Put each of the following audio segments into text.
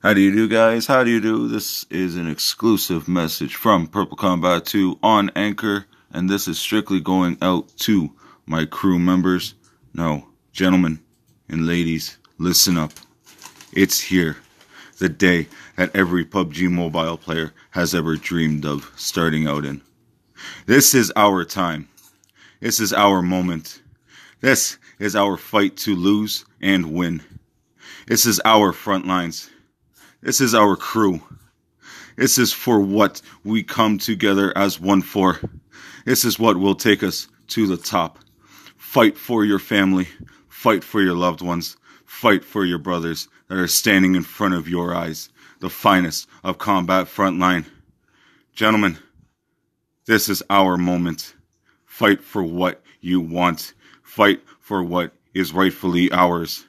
How do you do, guys? How do you do? This is an exclusive message from Purple Combat 2 on Anchor, and this is strictly going out to my crew members. No, gentlemen and ladies, listen up. It's here. The day that every PUBG mobile player has ever dreamed of starting out in. This is our time. This is our moment. This is our fight to lose and win. This is our front lines. This is our crew. This is for what we come together as one for. This is what will take us to the top. Fight for your family. Fight for your loved ones. Fight for your brothers that are standing in front of your eyes. The finest of combat frontline. Gentlemen, this is our moment. Fight for what you want. Fight for what is rightfully ours.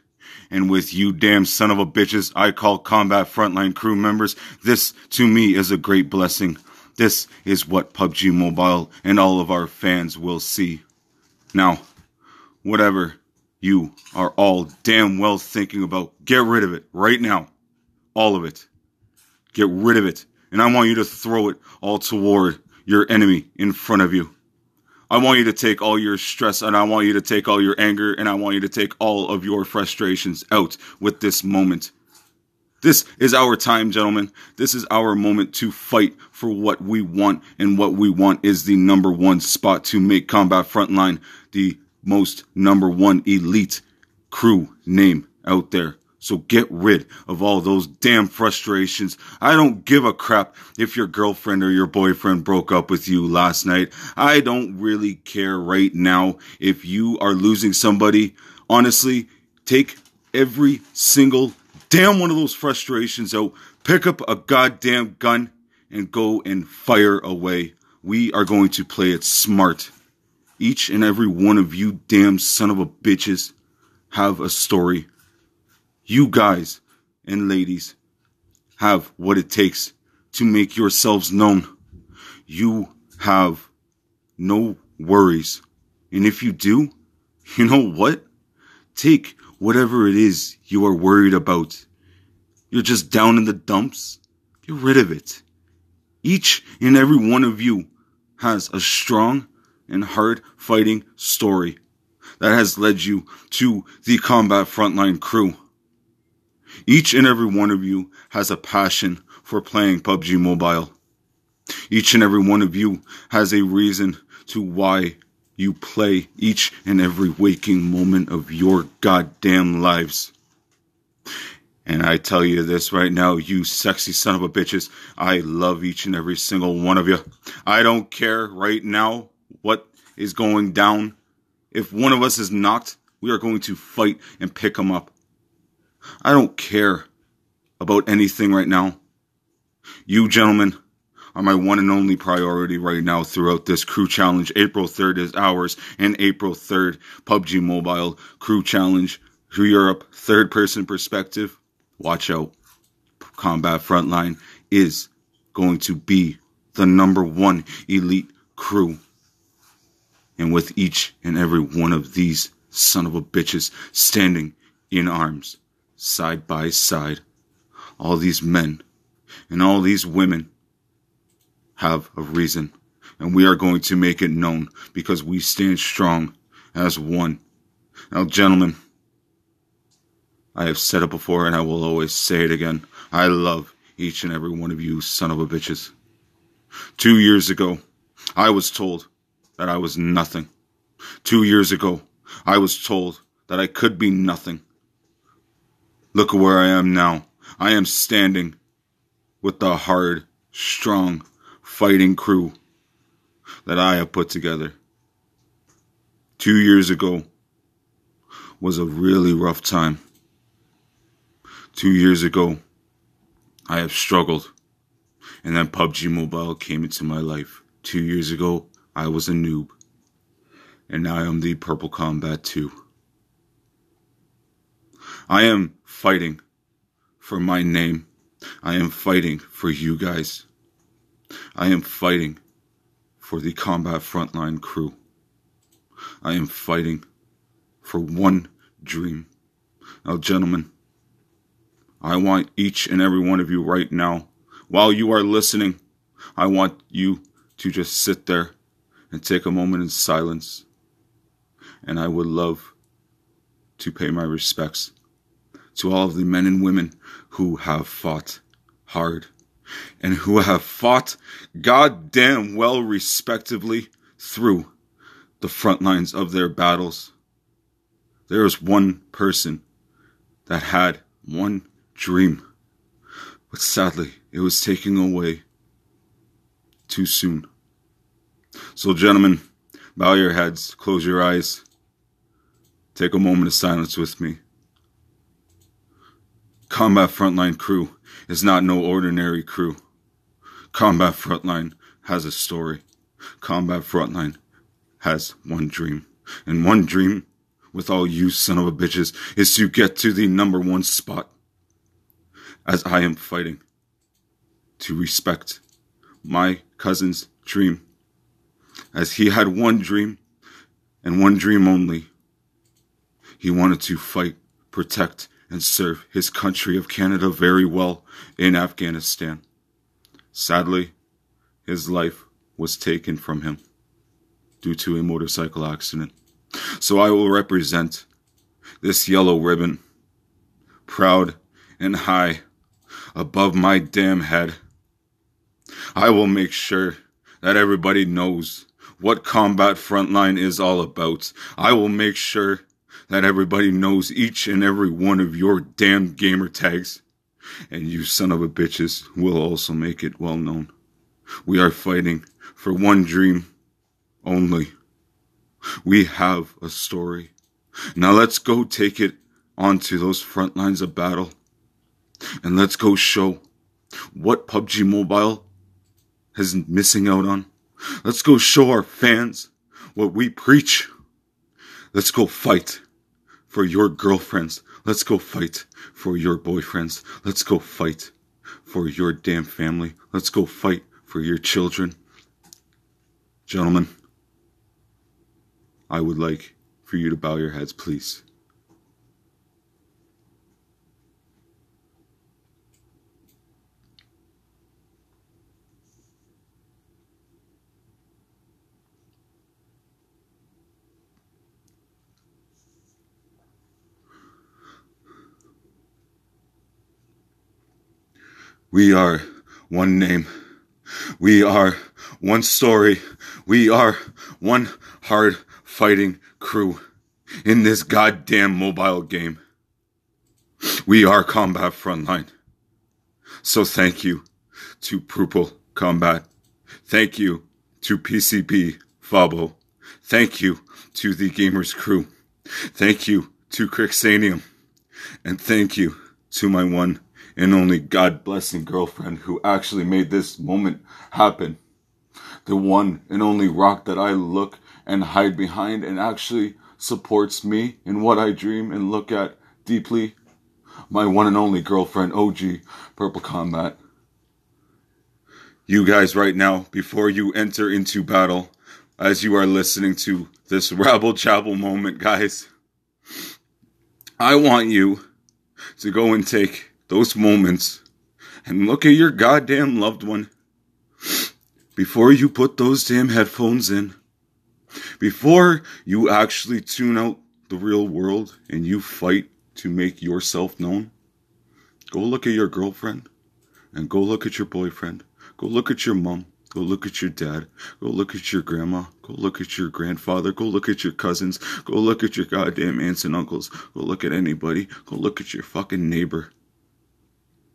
And with you damn son of a bitches I call combat frontline crew members, this to me is a great blessing. This is what PUBG Mobile and all of our fans will see. Now, whatever you are all damn well thinking about, get rid of it right now. All of it. Get rid of it. And I want you to throw it all toward your enemy in front of you. I want you to take all your stress and I want you to take all your anger and I want you to take all of your frustrations out with this moment. This is our time, gentlemen. This is our moment to fight for what we want. And what we want is the number one spot to make Combat Frontline the most number one elite crew name out there. So get rid of all those damn frustrations. I don't give a crap if your girlfriend or your boyfriend broke up with you last night. I don't really care right now if you are losing somebody. Honestly, take every single damn one of those frustrations out. Pick up a goddamn gun and go and fire away. We are going to play it smart. Each and every one of you damn son of a bitches have a story you guys and ladies have what it takes to make yourselves known. You have no worries. And if you do, you know what? Take whatever it is you are worried about. You're just down in the dumps. Get rid of it. Each and every one of you has a strong and hard fighting story that has led you to the combat frontline crew. Each and every one of you has a passion for playing PUBG Mobile. Each and every one of you has a reason to why you play each and every waking moment of your goddamn lives. And I tell you this right now, you sexy son of a bitches, I love each and every single one of you. I don't care right now what is going down. If one of us is knocked, we are going to fight and pick him up. I don't care about anything right now. You gentlemen are my one and only priority right now throughout this crew challenge. April 3rd is ours and April 3rd PUBG Mobile crew challenge through Europe third person perspective. Watch out. Combat Frontline is going to be the number one elite crew. And with each and every one of these son of a bitches standing in arms side by side, all these men and all these women have a reason. And we are going to make it known because we stand strong as one. Now, gentlemen, I have said it before and I will always say it again. I love each and every one of you son of a bitches. Two years ago, I was told that I was nothing. Two years ago, I was told that I could be nothing. Look where I am now. I am standing with the hard, strong, fighting crew that I have put together. Two years ago was a really rough time. Two years ago, I have struggled. And then PUBG Mobile came into my life. Two years ago, I was a noob. And now I am the Purple Combat 2. I am fighting for my name. I am fighting for you guys. I am fighting for the combat frontline crew. I am fighting for one dream. Now, gentlemen, I want each and every one of you right now, while you are listening, I want you to just sit there and take a moment in silence. And I would love to pay my respects to all of the men and women who have fought hard and who have fought goddamn well respectively through the front lines of their battles. There was one person that had one dream, but sadly it was taken away too soon. So, gentlemen, bow your heads, close your eyes, take a moment of silence with me. Combat Frontline crew is not no ordinary crew. Combat Frontline has a story. Combat Frontline has one dream. And one dream with all you son of a bitches is to get to the number one spot. As I am fighting to respect my cousin's dream. As he had one dream and one dream only. He wanted to fight, protect, and serve his country of Canada very well in Afghanistan. Sadly, his life was taken from him due to a motorcycle accident. So I will represent this yellow ribbon, proud and high above my damn head. I will make sure that everybody knows what Combat Frontline is all about. I will make sure that everybody knows each and every one of your damn gamer tags. And you son of a bitches will also make it well known. We are fighting for one dream only. We have a story. Now let's go take it onto those front lines of battle. And let's go show what PUBG Mobile has missing out on. Let's go show our fans what we preach. Let's go fight for your girlfriends. Let's go fight for your boyfriends. Let's go fight for your damn family. Let's go fight for your children. Gentlemen, I would like for you to bow your heads, please. We are one name. We are one story. We are one hard fighting crew in this goddamn mobile game. We are Combat Frontline. So thank you to Purple Combat. Thank you to PCB Fabo. Thank you to the Gamers crew. Thank you to Crixanium. And thank you to my one and only God blessing girlfriend who actually made this moment happen. The one and only rock that I look and hide behind and actually supports me in what I dream and look at deeply. My one and only girlfriend, OG Purple Combat. You guys, right now, before you enter into battle, as you are listening to this rabble chabble moment, guys, I want you to go and take those moments and look at your goddamn loved one before you put those damn headphones in. Before you actually tune out the real world and you fight to make yourself known, go look at your girlfriend and go look at your boyfriend. Go look at your mom. Go look at your dad. Go look at your grandma. Go look at your grandfather. Go look at your cousins. Go look at your goddamn aunts and uncles. Go look at anybody. Go look at your fucking neighbor.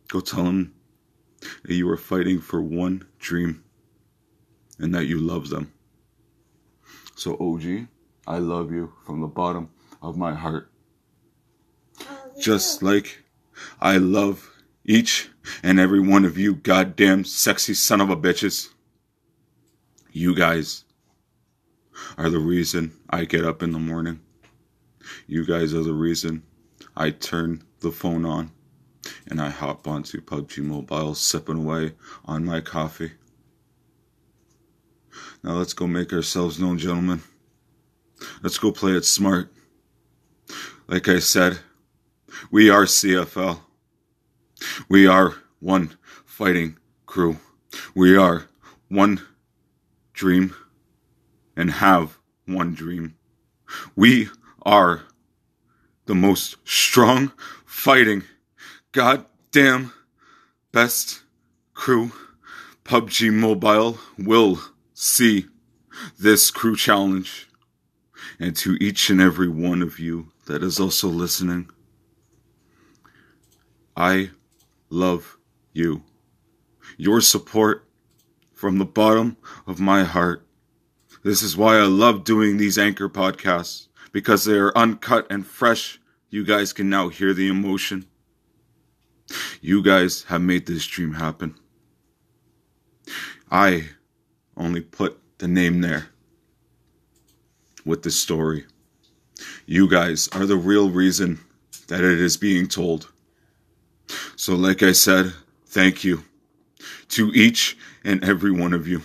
Go tell them that you are fighting for one dream and that you love them. So, OG, I love you from the bottom of my heart. Just oh, like I love each and every one of you goddamn sexy son of a bitches. You guys are the reason I get up in the morning. You guys are the reason I turn the phone on and I hop onto PUBG Mobile, sipping away on my coffee. Now let's go make ourselves known, gentlemen. Let's go play it smart. Like I said, we are CFL. We are one fighting crew. We are one dream and have one dream. We are the most strong fighting goddamn best crew. PUBG Mobile will see this crew challenge. And to each and every one of you that is also listening, I love you. Your support from the bottom of my heart. This is why I love doing these anchor podcasts because they are uncut and fresh. You guys can now hear the emotion. You guys have made this dream happen. I only put the name there with the story. You guys are the real reason that it is being told. So, like I said, thank you to each and every one of you.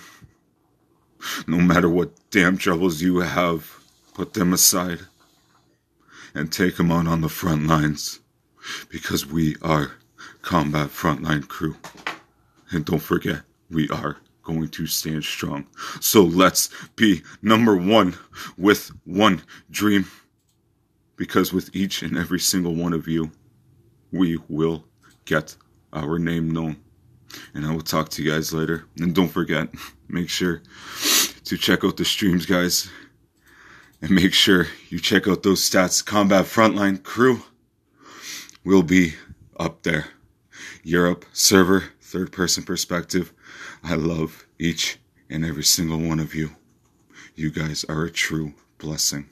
No matter what damn troubles you have, put them aside and take them out on the front lines because we are combat frontline crew. And don't forget, we are going to stand strong. So let's be number one with one dream. Because with each and every single one of you, we will get our name known. And I will talk to you guys later. And don't forget, make sure to check out the streams, guys. And make sure you check out those stats. Combat Frontline Crew will be up there. Europe server, third person perspective. I love each and every single one of you. You guys are a true blessing.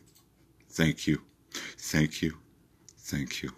Thank you. Thank you. Thank you.